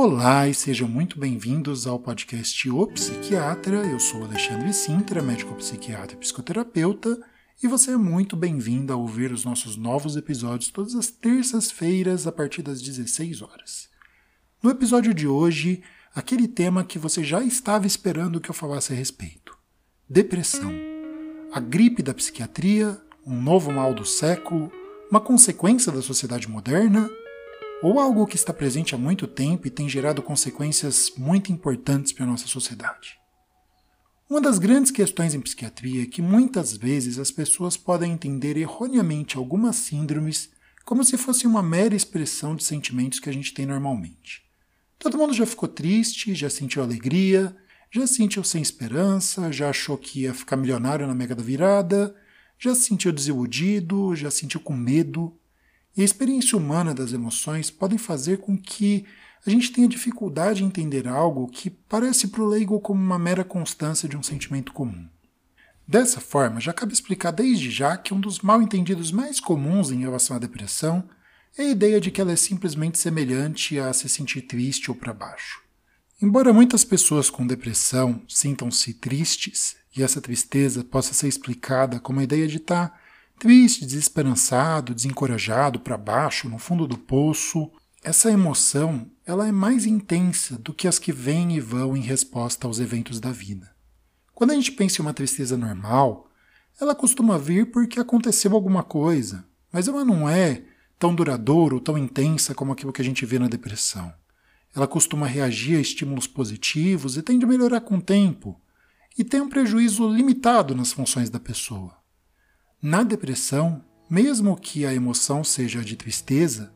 Olá e sejam muito bem-vindos ao podcast O Psiquiatra. Eu sou Alexandre Sintra, médico psiquiatra e psicoterapeuta, e você é muito bem-vindo a ouvir os nossos novos episódios todas as terças-feiras a partir das 16 horas. No episódio de hoje, aquele tema que você já estava esperando que eu falasse a respeito: depressão. A gripe da psiquiatria, um novo mal do século, uma consequência da sociedade moderna ou algo que está presente há muito tempo e tem gerado consequências muito importantes para a nossa sociedade. Uma das grandes questões em psiquiatria é que muitas vezes as pessoas podem entender erroneamente algumas síndromes como se fosse uma mera expressão de sentimentos que a gente tem normalmente. Todo mundo já ficou triste, já sentiu alegria, já sentiu sem esperança, já achou que ia ficar milionário na mega da virada, já se sentiu desiludido, já sentiu com medo, e a experiência humana das emoções podem fazer com que a gente tenha dificuldade em entender algo que parece para o leigo como uma mera constância de um sentimento comum. Dessa forma, já cabe explicar desde já que um dos mal entendidos mais comuns em relação à depressão é a ideia de que ela é simplesmente semelhante a se sentir triste ou para baixo. Embora muitas pessoas com depressão sintam-se tristes, e essa tristeza possa ser explicada como a ideia de estar tá Triste, desesperançado, desencorajado, para baixo, no fundo do poço, essa emoção ela é mais intensa do que as que vêm e vão em resposta aos eventos da vida. Quando a gente pensa em uma tristeza normal, ela costuma vir porque aconteceu alguma coisa, mas ela não é tão duradoura ou tão intensa como aquilo que a gente vê na depressão. Ela costuma reagir a estímulos positivos e tende a melhorar com o tempo, e tem um prejuízo limitado nas funções da pessoa. Na depressão, mesmo que a emoção seja de tristeza,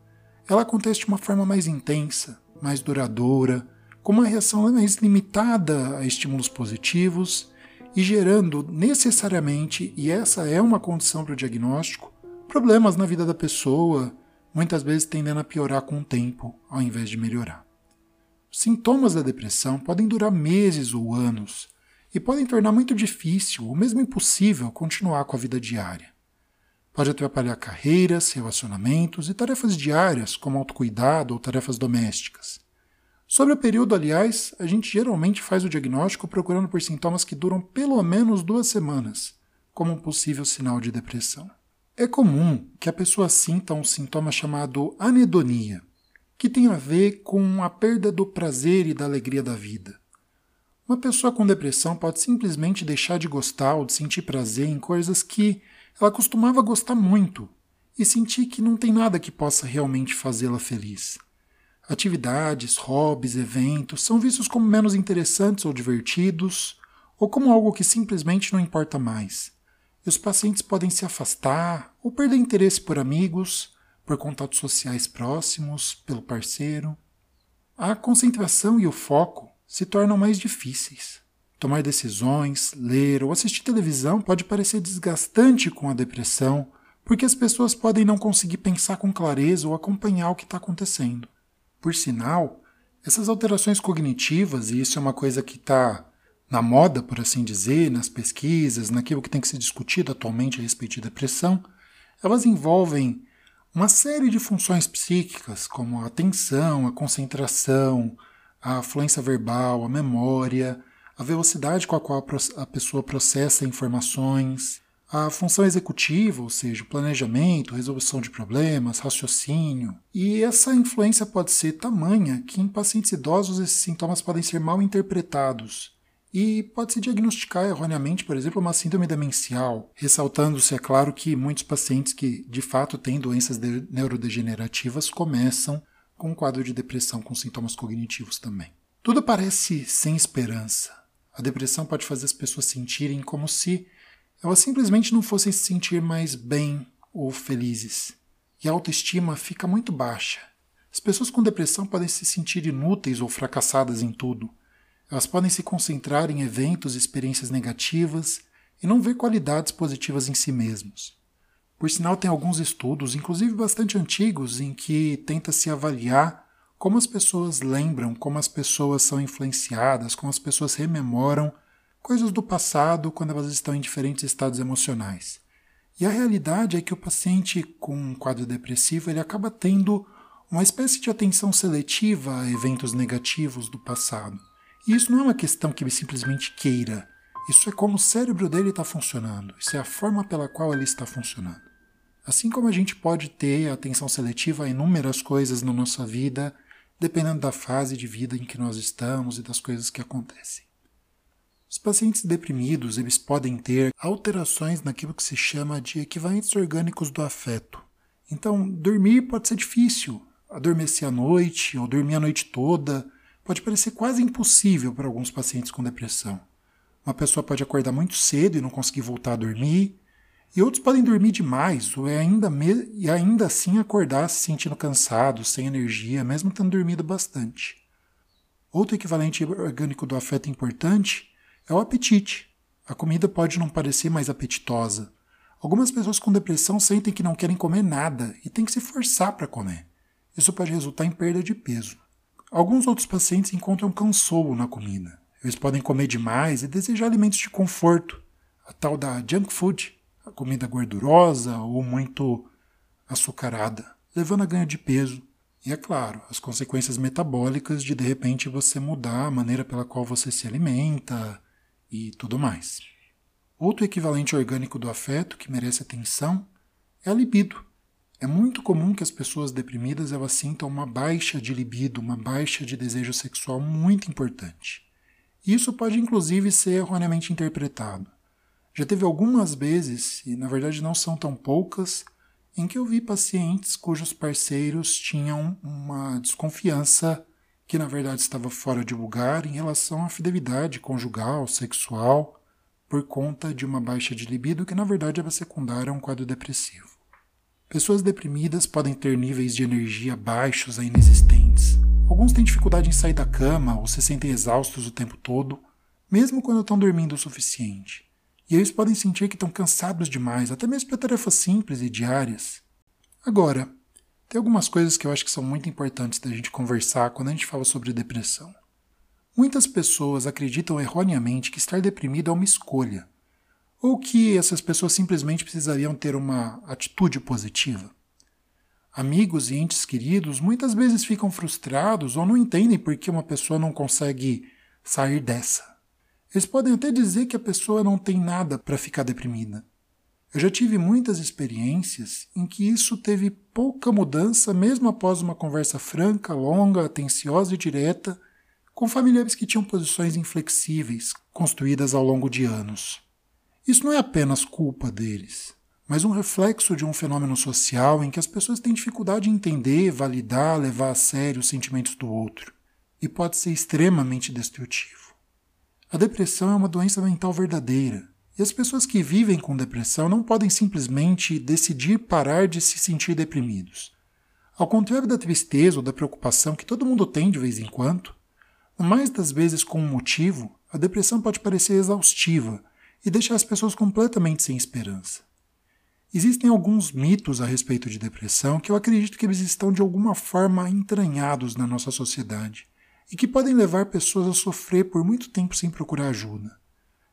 ela acontece de uma forma mais intensa, mais duradoura, com uma reação mais limitada a estímulos positivos e gerando necessariamente, e essa é uma condição para o diagnóstico, problemas na vida da pessoa, muitas vezes tendendo a piorar com o tempo, ao invés de melhorar. Os sintomas da depressão podem durar meses ou anos, e podem tornar muito difícil ou mesmo impossível continuar com a vida diária. Pode atrapalhar carreiras, relacionamentos e tarefas diárias, como autocuidado ou tarefas domésticas. Sobre o período, aliás, a gente geralmente faz o diagnóstico procurando por sintomas que duram pelo menos duas semanas, como um possível sinal de depressão. É comum que a pessoa sinta um sintoma chamado anedonia, que tem a ver com a perda do prazer e da alegria da vida. Uma pessoa com depressão pode simplesmente deixar de gostar ou de sentir prazer em coisas que ela costumava gostar muito e sentir que não tem nada que possa realmente fazê-la feliz. Atividades, hobbies, eventos são vistos como menos interessantes ou divertidos, ou como algo que simplesmente não importa mais. E os pacientes podem se afastar ou perder interesse por amigos, por contatos sociais próximos, pelo parceiro. A concentração e o foco se tornam mais difíceis. Tomar decisões, ler ou assistir televisão pode parecer desgastante com a depressão, porque as pessoas podem não conseguir pensar com clareza ou acompanhar o que está acontecendo. Por sinal, essas alterações cognitivas, e isso é uma coisa que está na moda, por assim dizer, nas pesquisas, naquilo que tem que ser discutido atualmente a respeito de depressão, elas envolvem uma série de funções psíquicas, como a atenção, a concentração, a fluência verbal, a memória, a velocidade com a qual a pessoa processa informações, a função executiva, ou seja, planejamento, resolução de problemas, raciocínio. E essa influência pode ser tamanha que em pacientes idosos esses sintomas podem ser mal interpretados. E pode-se diagnosticar erroneamente, por exemplo, uma síndrome demencial, ressaltando-se, é claro, que muitos pacientes que de fato têm doenças neurodegenerativas começam com um quadro de depressão com sintomas cognitivos também. Tudo parece sem esperança. A depressão pode fazer as pessoas sentirem como se elas simplesmente não fossem se sentir mais bem ou felizes. E a autoestima fica muito baixa. As pessoas com depressão podem se sentir inúteis ou fracassadas em tudo. Elas podem se concentrar em eventos e experiências negativas e não ver qualidades positivas em si mesmos. Por sinal, tem alguns estudos, inclusive bastante antigos, em que tenta se avaliar como as pessoas lembram, como as pessoas são influenciadas, como as pessoas rememoram coisas do passado quando elas estão em diferentes estados emocionais. E a realidade é que o paciente com um quadro depressivo ele acaba tendo uma espécie de atenção seletiva a eventos negativos do passado. E isso não é uma questão que ele simplesmente queira. Isso é como o cérebro dele está funcionando. Isso é a forma pela qual ele está funcionando. Assim como a gente pode ter atenção seletiva a inúmeras coisas na nossa vida, dependendo da fase de vida em que nós estamos e das coisas que acontecem. Os pacientes deprimidos, eles podem ter alterações naquilo que se chama de equivalentes orgânicos do afeto. Então, dormir pode ser difícil, adormecer à noite ou dormir a noite toda pode parecer quase impossível para alguns pacientes com depressão. Uma pessoa pode acordar muito cedo e não conseguir voltar a dormir, e outros podem dormir demais ou é ainda e ainda assim acordar se sentindo cansado, sem energia, mesmo tendo dormido bastante. Outro equivalente orgânico do afeto importante é o apetite. A comida pode não parecer mais apetitosa. Algumas pessoas com depressão sentem que não querem comer nada e têm que se forçar para comer. Isso pode resultar em perda de peso. Alguns outros pacientes encontram consolo na comida. Eles podem comer demais e desejar alimentos de conforto, a tal da junk food, a comida gordurosa ou muito açucarada, levando a ganho de peso. E é claro, as consequências metabólicas de de repente você mudar a maneira pela qual você se alimenta e tudo mais. Outro equivalente orgânico do afeto que merece atenção é a libido. É muito comum que as pessoas deprimidas elas sintam uma baixa de libido, uma baixa de desejo sexual muito importante. Isso pode inclusive ser erroneamente interpretado. Já teve algumas vezes, e na verdade não são tão poucas, em que eu vi pacientes cujos parceiros tinham uma desconfiança que na verdade estava fora de lugar em relação à fidelidade conjugal, sexual, por conta de uma baixa de libido que na verdade era secundária a um quadro depressivo. Pessoas deprimidas podem ter níveis de energia baixos a inexistentes. Alguns têm dificuldade em sair da cama ou se sentem exaustos o tempo todo, mesmo quando estão dormindo o suficiente. E eles podem sentir que estão cansados demais, até mesmo para tarefas simples e diárias. Agora, tem algumas coisas que eu acho que são muito importantes da gente conversar quando a gente fala sobre depressão. Muitas pessoas acreditam erroneamente que estar deprimido é uma escolha, ou que essas pessoas simplesmente precisariam ter uma atitude positiva. Amigos e entes queridos muitas vezes ficam frustrados ou não entendem por que uma pessoa não consegue sair dessa. Eles podem até dizer que a pessoa não tem nada para ficar deprimida. Eu já tive muitas experiências em que isso teve pouca mudança, mesmo após uma conversa franca, longa, atenciosa e direta, com familiares que tinham posições inflexíveis, construídas ao longo de anos. Isso não é apenas culpa deles, mas um reflexo de um fenômeno social em que as pessoas têm dificuldade em entender, validar, levar a sério os sentimentos do outro, e pode ser extremamente destrutivo. A depressão é uma doença mental verdadeira, e as pessoas que vivem com depressão não podem simplesmente decidir parar de se sentir deprimidos. Ao contrário da tristeza ou da preocupação que todo mundo tem de vez em quando, mais das vezes com um motivo, a depressão pode parecer exaustiva e deixar as pessoas completamente sem esperança. Existem alguns mitos a respeito de depressão que eu acredito que eles estão de alguma forma entranhados na nossa sociedade e que podem levar pessoas a sofrer por muito tempo sem procurar ajuda.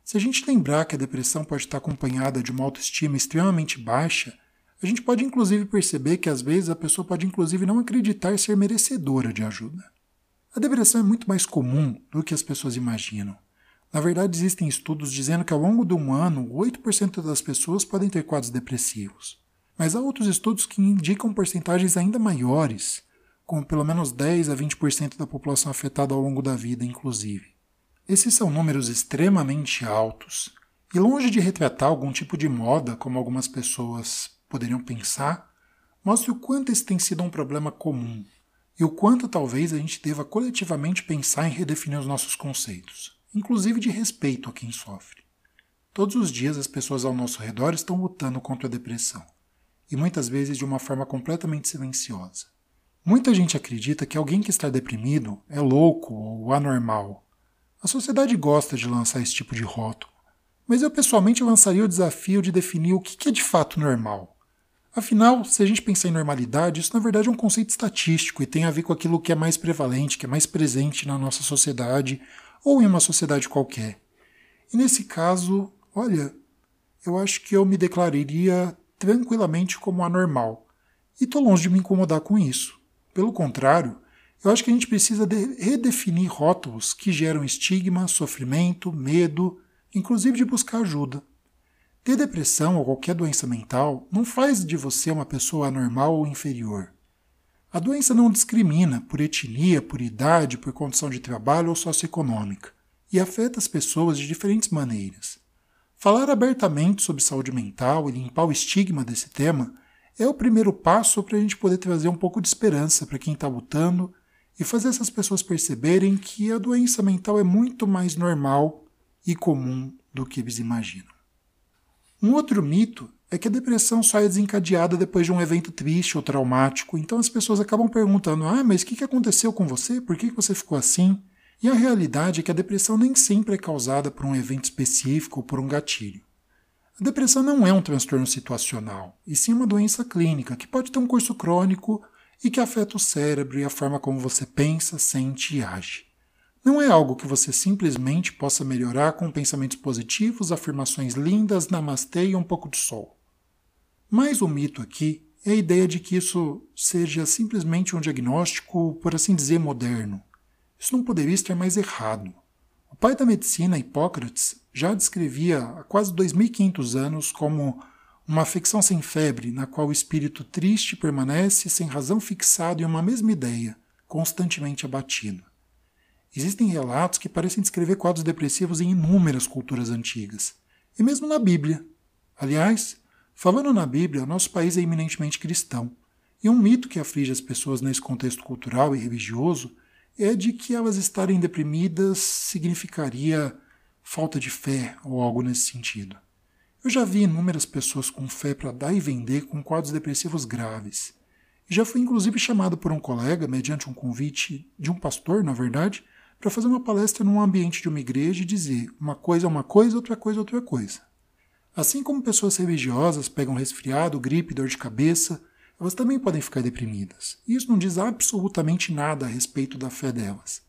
Se a gente lembrar que a depressão pode estar acompanhada de uma autoestima extremamente baixa, a gente pode inclusive perceber que às vezes a pessoa pode inclusive não acreditar ser merecedora de ajuda. A depressão é muito mais comum do que as pessoas imaginam. Na verdade, existem estudos dizendo que ao longo de um ano, 8% das pessoas podem ter quadros depressivos. Mas há outros estudos que indicam porcentagens ainda maiores, com pelo menos 10 a 20% da população afetada ao longo da vida, inclusive. Esses são números extremamente altos e, longe de retratar algum tipo de moda, como algumas pessoas poderiam pensar, mostra o quanto esse tem sido um problema comum e o quanto talvez a gente deva coletivamente pensar em redefinir os nossos conceitos, inclusive de respeito a quem sofre. Todos os dias as pessoas ao nosso redor estão lutando contra a depressão, e muitas vezes de uma forma completamente silenciosa. Muita gente acredita que alguém que está deprimido é louco ou anormal. A sociedade gosta de lançar esse tipo de rótulo, mas eu pessoalmente lançaria o desafio de definir o que é de fato normal. Afinal, se a gente pensar em normalidade, isso na verdade é um conceito estatístico e tem a ver com aquilo que é mais prevalente, que é mais presente na nossa sociedade ou em uma sociedade qualquer. E nesse caso, olha, eu acho que eu me declararia tranquilamente como anormal. E estou longe de me incomodar com isso. Pelo contrário, eu acho que a gente precisa redefinir rótulos que geram estigma, sofrimento, medo, inclusive de buscar ajuda. Ter depressão ou qualquer doença mental não faz de você uma pessoa anormal ou inferior. A doença não discrimina por etnia, por idade, por condição de trabalho ou socioeconômica, e afeta as pessoas de diferentes maneiras. Falar abertamente sobre saúde mental e limpar o estigma desse tema é o primeiro passo para a gente poder trazer um pouco de esperança para quem está lutando e fazer essas pessoas perceberem que a doença mental é muito mais normal e comum do que eles imaginam. Um outro mito é que a depressão só é desencadeada depois de um evento triste ou traumático, então as pessoas acabam perguntando: ah, mas o que aconteceu com você? Por que você ficou assim? E a realidade é que a depressão nem sempre é causada por um evento específico ou por um gatilho. A depressão não é um transtorno situacional, e sim uma doença clínica que pode ter um curso crônico e que afeta o cérebro e a forma como você pensa, sente e age. Não é algo que você simplesmente possa melhorar com pensamentos positivos, afirmações lindas, namastê e um pouco de sol. Mas o mito aqui é a ideia de que isso seja simplesmente um diagnóstico, por assim dizer, moderno. Isso não poderia estar mais errado. O pai da medicina, Hipócrates, já descrevia há quase 2500 anos como uma afecção sem febre, na qual o espírito triste permanece sem razão fixado em uma mesma ideia, constantemente abatido. Existem relatos que parecem descrever quadros depressivos em inúmeras culturas antigas, e mesmo na Bíblia. Aliás, falando na Bíblia, nosso país é eminentemente cristão, e um mito que aflige as pessoas nesse contexto cultural e religioso é de que elas estarem deprimidas significaria falta de fé ou algo nesse sentido. Eu já vi inúmeras pessoas com fé para dar e vender com quadros depressivos graves. E já fui inclusive chamado por um colega, mediante um convite de um pastor, na verdade, para fazer uma palestra num ambiente de uma igreja e dizer uma coisa é uma coisa, outra coisa é outra coisa. Assim como pessoas religiosas pegam resfriado, gripe, dor de cabeça, elas também podem ficar deprimidas. E isso não diz absolutamente nada a respeito da fé delas.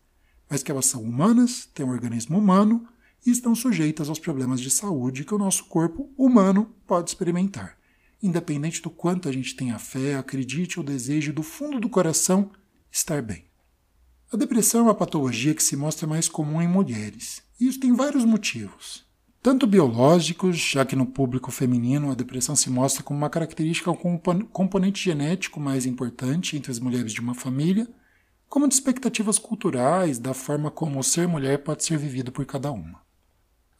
Mas que elas são humanas, têm um organismo humano e estão sujeitas aos problemas de saúde que o nosso corpo humano pode experimentar. Independente do quanto a gente tenha fé, acredite ou deseje do fundo do coração estar bem. A depressão é uma patologia que se mostra mais comum em mulheres, e isso tem vários motivos. Tanto biológicos, já que no público feminino a depressão se mostra como uma característica um componente genético mais importante entre as mulheres de uma família, como de expectativas culturais da forma como o ser mulher pode ser vivido por cada uma.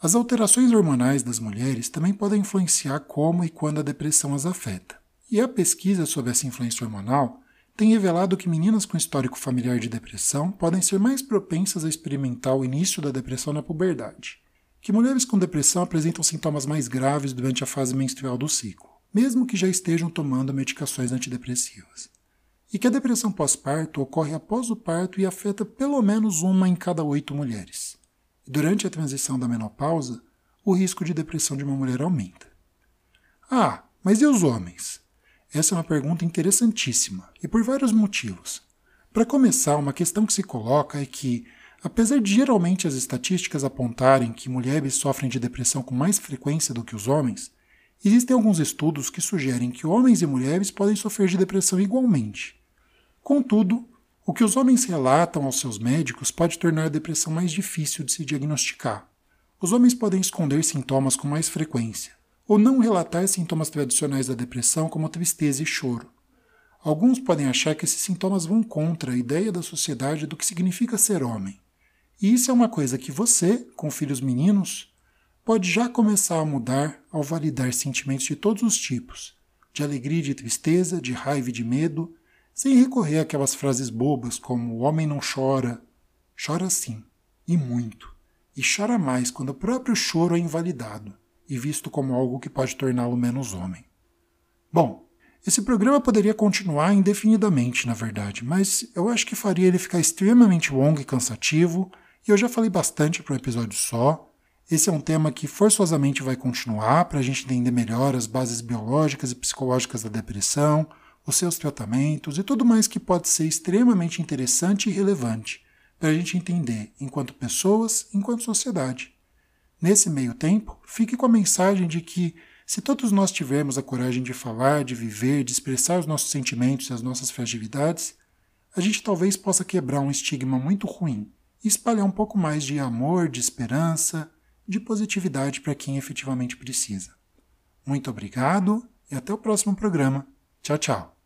As alterações hormonais das mulheres também podem influenciar como e quando a depressão as afeta. E a pesquisa sobre essa influência hormonal tem revelado que meninas com histórico familiar de depressão podem ser mais propensas a experimentar o início da depressão na puberdade, que mulheres com depressão apresentam sintomas mais graves durante a fase menstrual do ciclo, mesmo que já estejam tomando medicações antidepressivas, e que a depressão pós-parto ocorre após o parto e afeta pelo menos uma em cada oito mulheres. Durante a transição da menopausa, o risco de depressão de uma mulher aumenta. Ah, mas e os homens? Essa é uma pergunta interessantíssima e por vários motivos. Para começar, uma questão que se coloca é que, apesar de geralmente as estatísticas apontarem que mulheres sofrem de depressão com mais frequência do que os homens, existem alguns estudos que sugerem que homens e mulheres podem sofrer de depressão igualmente. Contudo, o que os homens relatam aos seus médicos pode tornar a depressão mais difícil de se diagnosticar. Os homens podem esconder sintomas com mais frequência, ou não relatar sintomas tradicionais da depressão como tristeza e choro. Alguns podem achar que esses sintomas vão contra a ideia da sociedade do que significa ser homem. E isso é uma coisa que você, com filhos meninos, pode já começar a mudar ao validar sentimentos de todos os tipos, de alegria e de tristeza, de raiva e de medo, sem recorrer àquelas frases bobas como o homem não chora. Chora sim, e muito, e chora mais quando o próprio choro é invalidado e visto como algo que pode torná-lo menos homem. Bom, esse programa poderia continuar indefinidamente, na verdade, mas eu acho que faria ele ficar extremamente longo e cansativo, e eu já falei bastante para um episódio só. Esse é um tema que forçosamente vai continuar para a gente entender melhor as bases biológicas e psicológicas da depressão, os seus tratamentos e tudo mais que pode ser extremamente interessante e relevante para a gente entender enquanto pessoas, enquanto sociedade. Nesse meio tempo, fique com a mensagem de que, se todos nós tivermos a coragem de falar, de viver, de expressar os nossos sentimentos e as nossas fragilidades, a gente talvez possa quebrar um estigma muito ruim e espalhar um pouco mais de amor, de esperança, de positividade para quem efetivamente precisa. Muito obrigado e até o próximo programa. Tchau, tchau.